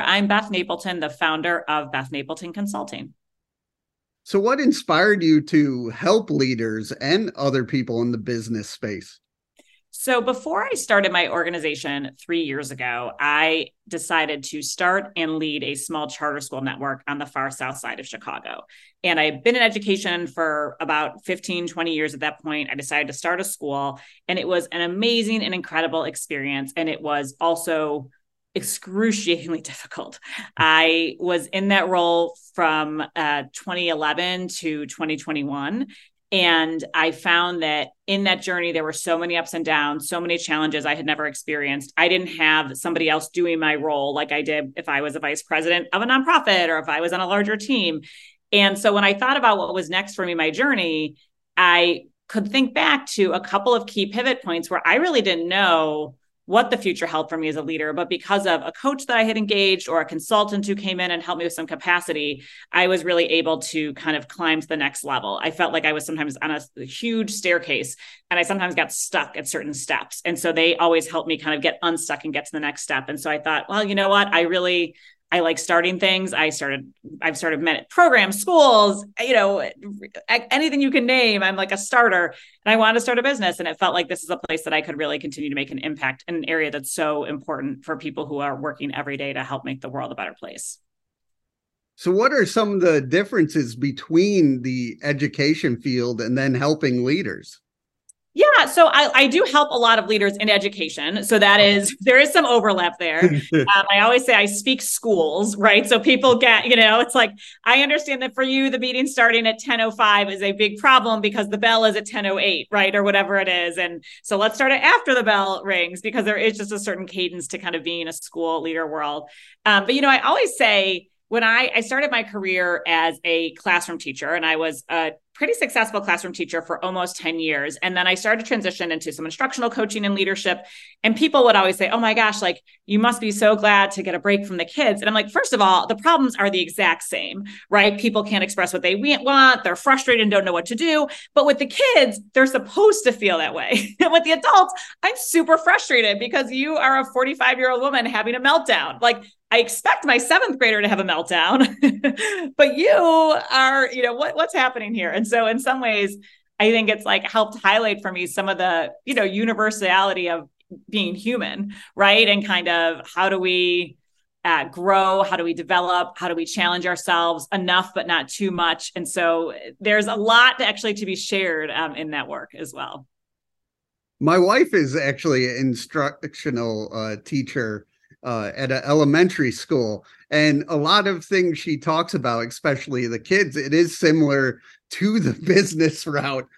I'm Beth Napleton, the founder of Beth Napleton Consulting. So, what inspired you to help leaders and other people in the business space? So, before I started my organization three years ago, I decided to start and lead a small charter school network on the far south side of Chicago. And I've been in education for about 15, 20 years at that point. I decided to start a school, and it was an amazing and incredible experience. And it was also excruciatingly difficult. I was in that role from uh, 2011 to 2021. And I found that in that journey, there were so many ups and downs, so many challenges I had never experienced. I didn't have somebody else doing my role like I did if I was a vice president of a nonprofit or if I was on a larger team. And so when I thought about what was next for me, my journey, I could think back to a couple of key pivot points where I really didn't know what the future held for me as a leader, but because of a coach that I had engaged or a consultant who came in and helped me with some capacity, I was really able to kind of climb to the next level. I felt like I was sometimes on a, huge staircase and I sometimes got stuck at certain steps. And so they always helped me kind of get unstuck and get to the next step. And so I thought, well, you know what? I really I like starting things. I started, I've started met programs, schools, you know, anything you can name. I'm like a starter and I wanted to start a business. And it felt like this is a place that I could really continue to make an impact in an area that's so important for people who are working every day to help make the world a better place. So, what are some of the differences between the education field and then helping leaders? Yeah, so I, I do help a lot of leaders in education. So that is there is some overlap there. um, I always say I speak schools, right? So people get you know it's like I understand that for you the meeting starting at ten oh five is a big problem because the bell is at ten oh eight, right, or whatever it is. And so let's start it after the bell rings because there is just a certain cadence to kind of being a school leader world. Um, but you know I always say when I, I started my career as a classroom teacher and I was a pretty successful classroom teacher for almost 10 years. And then I started to transition into some instructional coaching and leadership. And people would always say, Oh my gosh, like you must be so glad to get a break from the kids. And I'm like, first of all, the problems are the exact same, right? People can't express what they want. They're frustrated and don't know what to do. But with the kids, they're supposed to feel that way. and with the adults, I'm super frustrated because you are a 45 year old woman having a meltdown. Like I expect my seventh grader to have a meltdown, but you are, you know, what, what's happening here? And so in some ways, I think it's like helped highlight for me some of the, you know, universality of being human, right? And kind of how do we uh, grow? How do we develop? How do we challenge ourselves enough, but not too much? And so there's a lot actually to be shared um, in that work as well. My wife is actually an instructional uh, teacher uh, at an elementary school. And a lot of things she talks about, especially the kids, it is similar to the business route.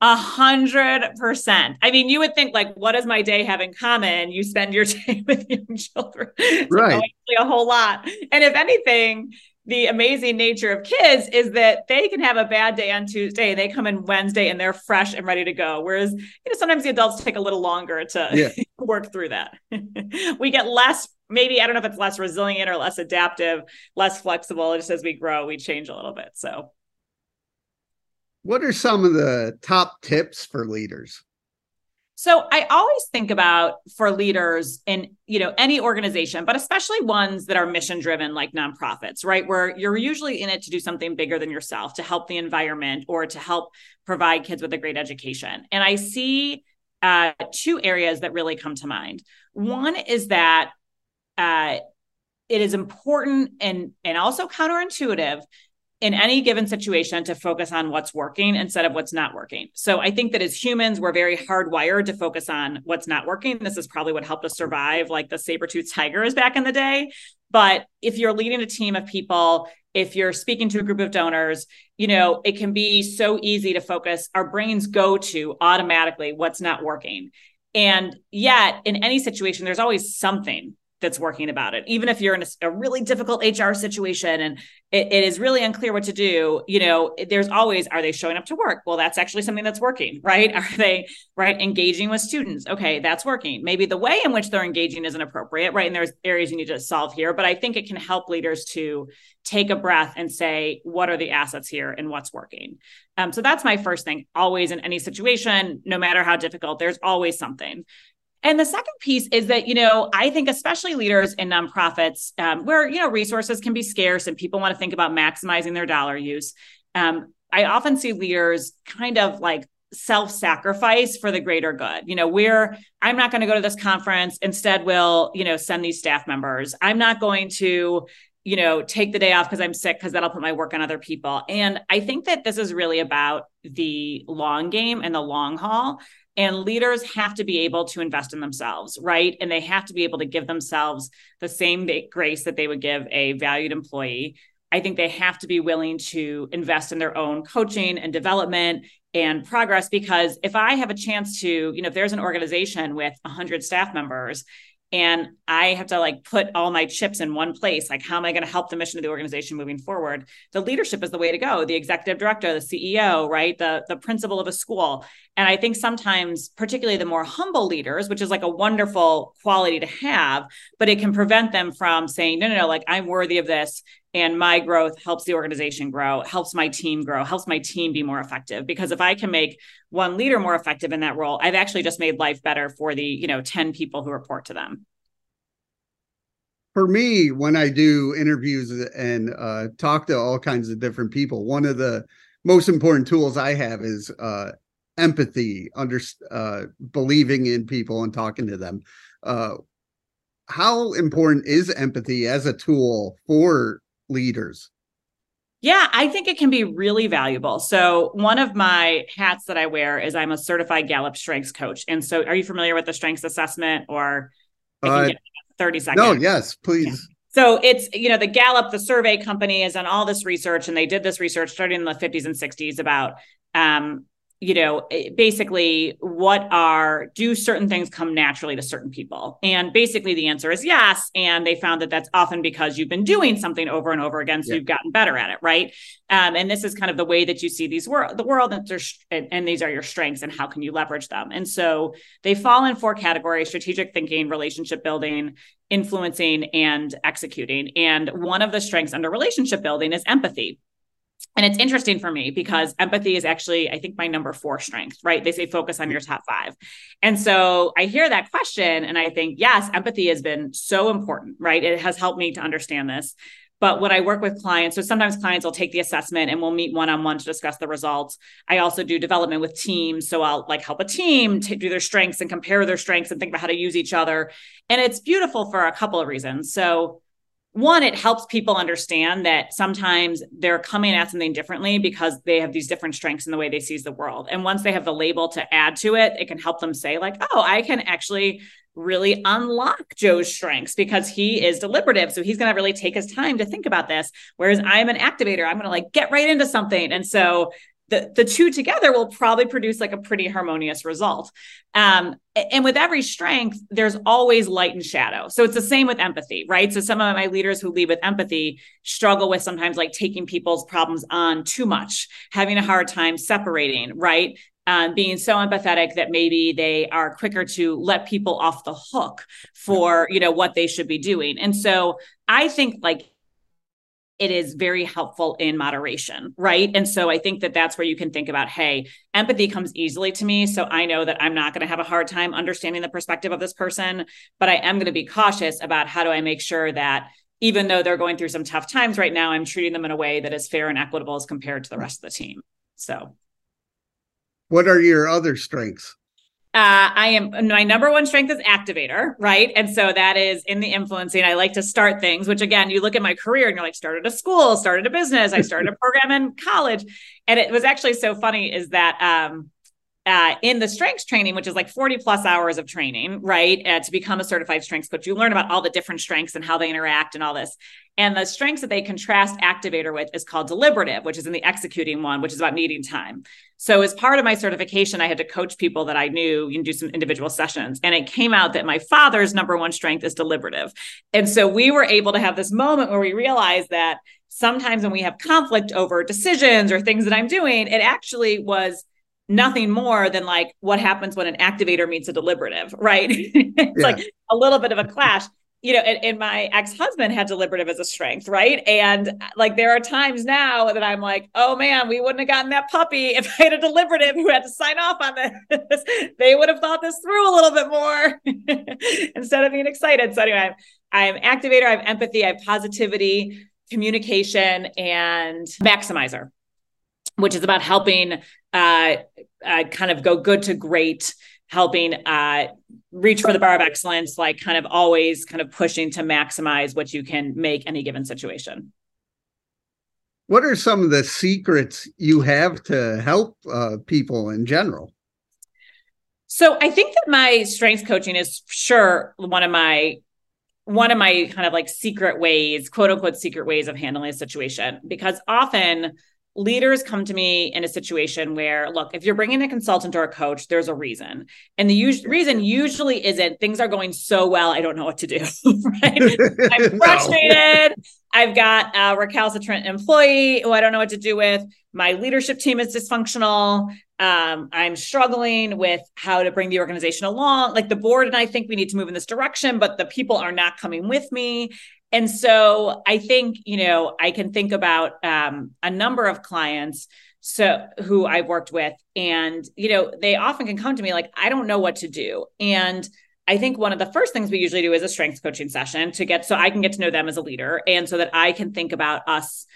A hundred percent. I mean, you would think like, what does my day have in common? You spend your day with young children, right? a whole lot. And if anything, the amazing nature of kids is that they can have a bad day on Tuesday and they come in Wednesday and they're fresh and ready to go. Whereas, you know, sometimes the adults take a little longer to yeah. work through that. we get less, maybe, I don't know if it's less resilient or less adaptive, less flexible. Just as we grow, we change a little bit. So, what are some of the top tips for leaders? So I always think about for leaders in, you know, any organization, but especially ones that are mission driven like nonprofits, right? Where you're usually in it to do something bigger than yourself, to help the environment or to help provide kids with a great education. And I see uh, two areas that really come to mind. One is that uh, it is important and and also counterintuitive in any given situation to focus on what's working instead of what's not working. So I think that as humans, we're very hardwired to focus on what's not working. This is probably what helped us survive, like the saber-toothed tigers back in the day. But if you're leading a team of people, if you're speaking to a group of donors, you know, it can be so easy to focus. Our brains go to automatically what's not working. And yet, in any situation, there's always something that's working about it. Even if you're in a, a really difficult HR situation and it, it is really unclear what to do, you know, there's always, are they showing up to work? Well, that's actually something that's working, right? Are they, right, engaging with students? Okay, that's working. Maybe the way in which they're engaging isn't appropriate, right? And there's areas you need to solve here, but I think it can help leaders to take a breath and say, what are the assets here and what's working? Um, so that's my first thing. Always in any situation, no matter how difficult, there's always something. And the second piece is that, you know, I think especially leaders in nonprofits um, where, you know, resources can be scarce and people want to think about maximizing their dollar use. Um, I often see leaders kind of like self-sacrifice for the greater good. You know, we're I'm not going to go to this conference, instead we'll, you know, send these staff members. I'm not going to you know, take the day off because I'm sick because that'll put my work on other people. And I think that this is really about the long game and the long haul. And leaders have to be able to invest in themselves, right? And they have to be able to give themselves the same grace that they would give a valued employee. I think they have to be willing to invest in their own coaching and development and progress because if I have a chance to, you know, if there's an organization with 100 staff members and I have to like put all my chips in one place. Like, how am I going to help the mission of the organization moving forward? The leadership is the way to go. The executive director, the CEO, right? The the principal of a school. And I think sometimes, particularly the more humble leaders, which is like a wonderful quality to have, but it can prevent them from saying, no, no, no, like I'm worthy of this and my growth helps the organization grow helps my team grow helps my team be more effective. Because if i can make one leader more effective in that role i've actually just made life better for the you know 10 people who report to them. For me when i do interviews and uh, talk to all kinds of different people one of the most important tools i have is uh, empathy under uh, believing in people and talking to them. Uh, how important is empathy as a tool for leaders? Yeah, I think it can be really valuable. So, one of my hats that I wear is I'm a certified Gallup strengths coach. And so, are you familiar with the strengths assessment or uh, 30 seconds? No, yes, please. Yeah. So it's, you know, the Gallup, the survey company has done all this research and they did this research starting in the 50s and 60s about um, you know, eh, basically, what are do certain things come naturally to certain people? And basically, the answer is yes. And they found that that's often because you've been doing something over and over again, so yeah. you've gotten better at it, right? Um, and this is kind of the way that you see these world, the world, and, and these are your strengths, and how can you leverage them? And so they fall in four categories: strategic thinking, relationship building, influencing, and executing. And one of the strengths under relationship building is empathy and it's interesting for me because empathy is actually i think my number four strength right? They say focus on your top five. And so i hear that question and i think yes empathy has been so important right? It has helped me to understand this. But when i work with clients so sometimes clients will take the assessment and we'll meet one-on-one to discuss the results. I also do development with teams. So i'll like help a team to do their strengths and compare their strengths and think about how to use each other. And it's beautiful for a couple of reasons. So one, it helps people understand that sometimes they're coming at something differently because they have these different strengths in the way they see the world. And once they have the label to add to it, it can help them say, like, oh, I can actually really unlock Joe's strengths because he is deliberative. So he's going to really take his time to think about this. Whereas I'm an activator, I'm going to like get right into something. And so the, the two together will probably produce like a pretty harmonious result. Um, and with every strength, there's always light and shadow. So it's the same with empathy, right? So some of my leaders who lead with empathy struggle with sometimes like taking people's problems on too much, having a hard time separating, right? Um, being so empathetic that maybe they are quicker to let people off the hook for you know what they should be doing and so i think like it is very helpful in moderation, right? And so I think that that's where you can think about hey, empathy comes easily to me. So I know that I'm not going to have a hard time understanding the perspective of this person, but I am going to be cautious about how do I make sure that even though they're going through some tough times right now, I'm treating them in a way that is fair and equitable as compared to the rest of the team. So, what are your other strengths? Uh, I am my number one strength is activator, right? And so that is in the influencing. I like to start things, which again, you look at my career and you're like, started a school, started a business, I started a program in college. And it was actually so funny is that um, uh, in the strengths training, which is like 40 plus hours of training, right? Uh, to become a certified strengths coach, you learn about all the different strengths and how they interact and all this. And the strengths that they contrast activator with is called deliberative, which is in the executing one, which is about needing time. So, as part of my certification, I had to coach people that I knew and do some individual sessions. And it came out that my father's number one strength is deliberative. And so we were able to have this moment where we realized that sometimes when we have conflict over decisions or things that I'm doing, it actually was nothing more than like what happens when an activator meets a deliberative, right? it's yeah. like a little bit of a clash. You know, and, and my ex-husband had deliberative as a strength, right? And like there are times now that I'm like, oh man, we wouldn't have gotten that puppy if I had a deliberative who had to sign off on this. they would have thought this through a little bit more instead of being excited. So anyway, I'm, I'm activator, I have empathy, I have positivity, communication, and maximizer, which is about helping uh, uh, kind of go good to great helping uh, reach for the bar of excellence, like kind of always kind of pushing to maximize what you can make any given situation. What are some of the secrets you have to help uh, people in general? So I think that my strengths coaching is sure one of my one of my kind of like secret ways, quote unquote secret ways of handling a situation because often leaders come to me in a situation where look if you're bringing a consultant or a coach there's a reason. And the us- reason usually isn't things are going so well i don't know what to do right? I'm frustrated. I've got a recalcitrant employee who i don't know what to do with. My leadership team is dysfunctional. Um, i'm struggling with how to bring the organization along. Like the board and i think we need to move in this direction but the people are not coming with me and so I think, you know, I can think about um, a number of clients so who I've worked with and you know they often can come to me like I don't know what to do. And I think one of the first things we usually do is a strengths coaching session to get so I can get to know them as a leader and so that I can think about us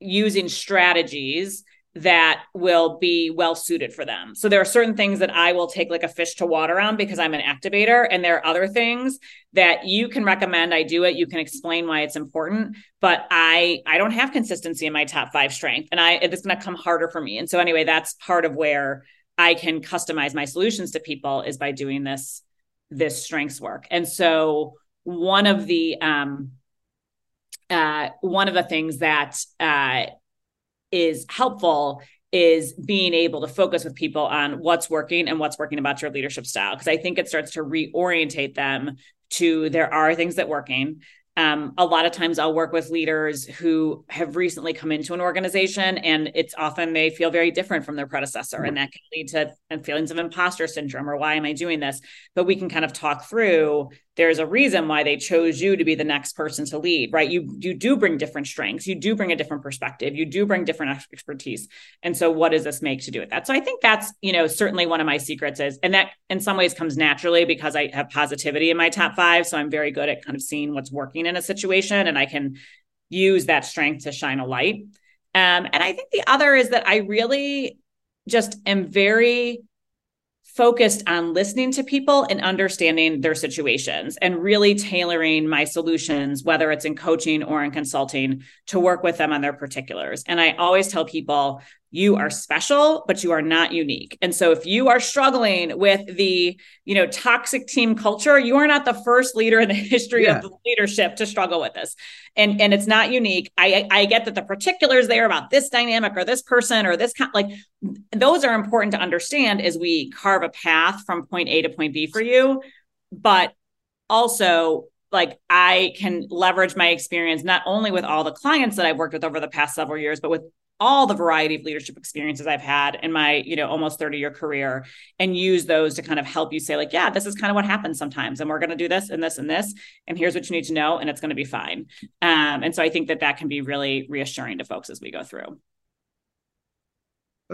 using strategies that will be well suited for them. So there are certain things that I will take like a fish to water on because I'm an activator and there are other things that you can recommend I do it, you can explain why it's important, but I I don't have consistency in my top 5 strength and I it's going to come harder for me. And so anyway, that's part of where I can customize my solutions to people is by doing this this strengths work. And so one of the um uh one of the things that uh is helpful is being able to focus with people on what's working and what's working about your leadership style. Because i think it starts to reorientate them to there are things that working um, a lot of times I'll work with leaders who have recently come into an organization, and it's often they feel very different from their predecessor, and that can lead to feelings of imposter syndrome or why am I doing this? But we can kind of talk through. There's a reason why they chose you to be the next person to lead, right? You you do bring different strengths, you do bring a different perspective, you do bring different expertise, and so what does this make to do with that? So I think that's you know certainly one of my secrets is, and that in some ways comes naturally because I have positivity in my top five, so I'm very good at kind of seeing what's working in a situation and I can use that strength to shine a light. Um, and I think the other is that I really just am very focused on listening to people and understanding their situations and really tailoring my solutions, whether it's in coaching or in consulting, to work with them on their particulars. And I always tell people, you are special but you are not unique. And so if you are struggling with the you know toxic team culture you are not the first leader in the history yeah. of leadership to struggle with this. And and it's not unique. I i get that the particulars there about this dynamic or this person or this kind like those are important to understand as we carve a path from point a to point b for you. But also like I can leverage my experience not only with all the clients that I've worked with over the past several years, but with all the variety of leadership experiences I've had in my, you know, almost 30 year career and use those to kind of help you say like, yeah, this is kind of what happens sometimes. And we're going to do this and this and this. And here's what you need to know. And it's going to be fine. Um, and so I think that that can be really reassuring to folks as we go through.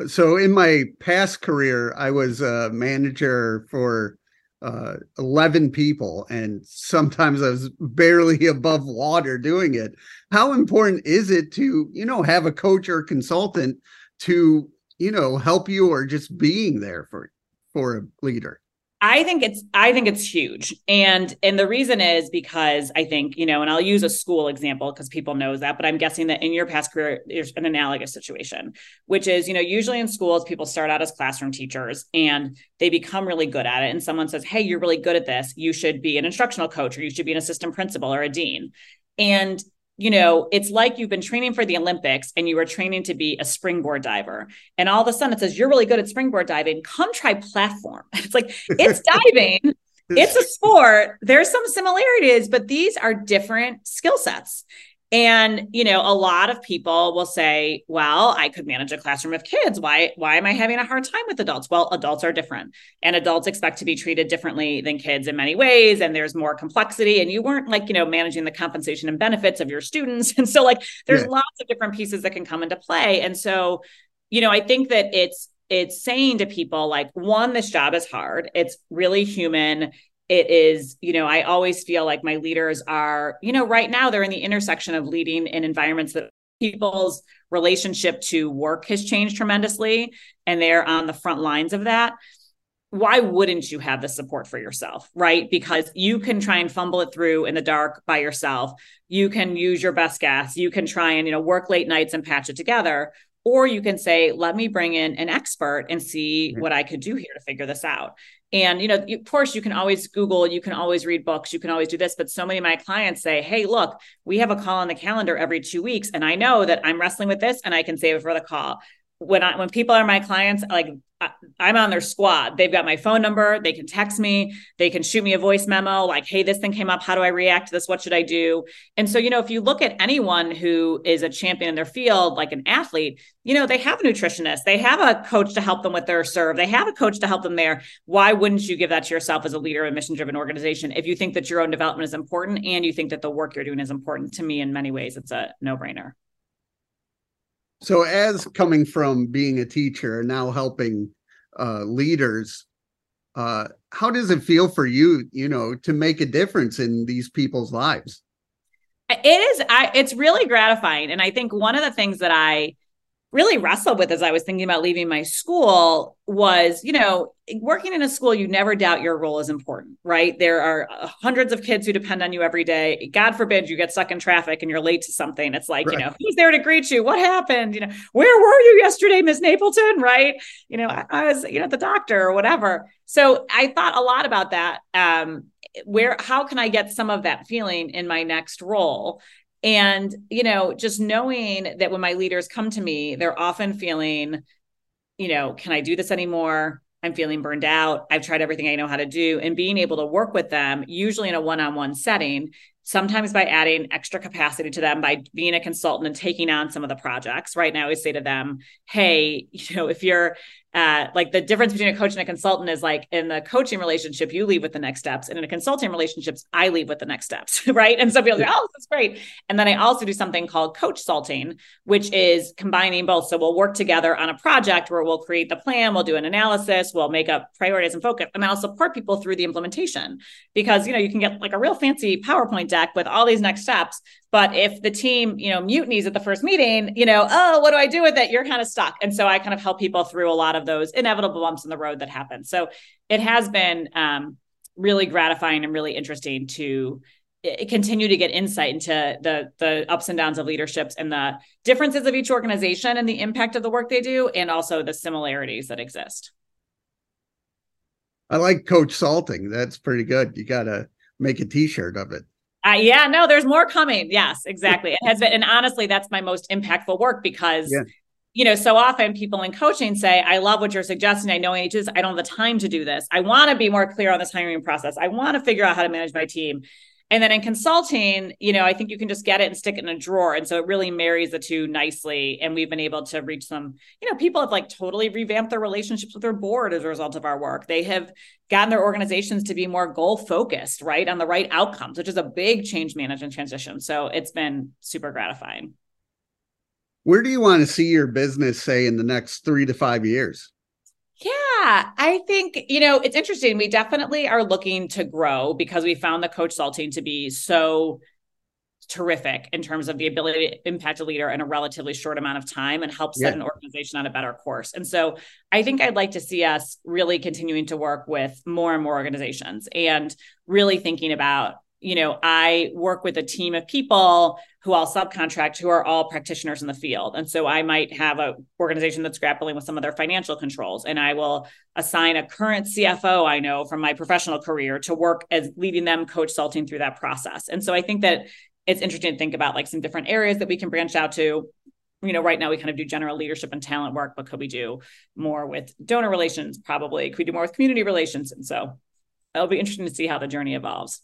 So in my past career, I was a manager for uh, 11 people and sometimes i was barely above water doing it. How important is it to you know have a coach or consultant to you know help you or just being there for for a leader I think it's I think it's huge. And and the reason is because I think, you know, and I'll use a school example because people knows that, but I'm guessing that in your past career there's an analogous situation, which is, you know, usually in schools people start out as classroom teachers and they become really good at it and someone says, "Hey, you're really good at this. You should be an instructional coach or you should be an assistant principal or a dean." And you know, it's like you've been training for the Olympics and you were training to be a springboard diver. And all of a sudden it says, you're really good at springboard diving. Come try platform. It's like, it's diving. it's a sport. There's some similarities, but these are different skill sets. And, you know, a lot of people will say, well, I could manage a classroom of kids. Why, why am I having a hard time with adults? Well, adults are different and adults expect to be treated differently than kids in many ways. And there's more complexity. And you weren't like, you know, managing the compensation and benefits of your students. And so like there's yeah. lots of different pieces that can come into play. And so, you know, I think that it's it's saying to people like one this job is hard it's really human it is you know i always feel like my leaders are you know right now they're in the intersection of leading in environments that people's relationship to work has changed tremendously and they're on the front lines of that. Why wouldn't you have the support for yourself right? Because you can try and fumble it through in the dark by yourself. You can use your best guess you can try and you know work late nights and patch it together or you can say let me bring in an expert and see what i could do here to figure this out. And you know of course you can always google you can always read books you can always do this but so many of my clients say hey look we have a call on the calendar every two weeks and i know that i'm wrestling with this and i can save it for the call when I when people are my clients, like I'm on their squad. They've got my phone number. They can text me. They can shoot me a voice memo like, hey, this thing came up. How do I react to this? What should I do? And so, you know, if you look at anyone who is a champion in their field, like an athlete, you know, they have a nutritionist. They have a coach to help them with their serve. They have a coach to help them there. Why wouldn't you give that to yourself as a leader of a mission driven organization if you think that your own development is important and you think that the work you're doing is important? To me, in many ways, it's a no brainer. So, as coming from being a teacher and now helping uh, leaders, uh, how does it feel for you, you know, to make a difference in these people's lives? It is. I, it's really gratifying, and I think one of the things that I really wrestled with as I was thinking about leaving my school was, you know, working in a school, you never doubt your role is important, right? There are uh, hundreds of kids who depend on you every day. God forbid you get stuck in traffic and you're late to something. It's like, right. you know, who's there to greet you? What happened? You know, where were you yesterday, Miss Napleton? Right? You know, I, I was, you know, the doctor or whatever. So I thought a lot about that. Um, where how can i get some of that feeling in my next role and, you know, just knowing that when my leaders come to me, they're often feeling, you know, can I do this anymore? I'm feeling burned out. I've tried everything I know how to do. And being able to work with them, usually in a one on one setting, sometimes by adding extra capacity to them by being a consultant and taking on some of the projects right now i always say to them hey you know if you're uh, like the difference between a coach and a consultant is like in the coaching relationship, you leave with the next steps. And in a consulting relationships, I leave with the next steps. Right. And some people say, oh, this is great. And then I also do something called coach salting, which is combining both. So we'll work together on a project where we'll create the plan, we'll do an analysis, we'll make up priorities and focus, and then I'll support people through the implementation. Because, you know, you can get like a real fancy PowerPoint deck with all these next steps. But if the team, you know, mutinies at the first meeting, you know, oh, what do I do with it? You're kind of stuck. And so I kind of help people through a lot of those inevitable bumps in the road that happen. So it has been um, really gratifying and really interesting to eh, continue to get insight into the the ups and downs of leaderships and the differences of each organization and the impact of the work they do and also the similarities that exist. I like coach salting. That's pretty good. You got to make a t-shirt of it. Uh, yeah, no, there's more coming. Yes, exactly. It has been, and honestly, that's my most impactful work because, yeah. you know, so often people in coaching say, "I love what you're suggesting. I know I need to. This. I don't have the time to do this. I want to be more clear on this hiring process. I want to figure out how to manage my team." And then in consulting, you know, I think you can just get it and stick it in a drawer. And so it really marries the two nicely. And we've been able to reach some, you know, people have like totally revamped their relationships with their board as a result of our work. They have gotten their organizations to be more goal focused, right? On the right outcomes, which is a big change management transition. So it's been super gratifying. Where do you want to see your business, say, in the next three to five years? Yeah, I think, you know, it's interesting. We definitely are looking to grow because we found the coach salting to be so terrific in terms of the ability to impact a leader in a relatively short amount of time and help set yeah. an organization on a better course. And so I think I'd like to see us really continuing to work with more and more organizations and really thinking about you know, I work with a team of people who I'll subcontract who are all practitioners in the field. And so I might have a organization that's grappling with some of their financial controls and I will assign a current CFO I know from my professional career to work as leading them coach salting through that process. And so I think that it's interesting to think about like some different areas that we can branch out to. You know, right now we kind of do general leadership and talent work, but could we do more with donor relations? Probably. Could we do more with community relations? And so it'll be interesting to see how the journey evolves.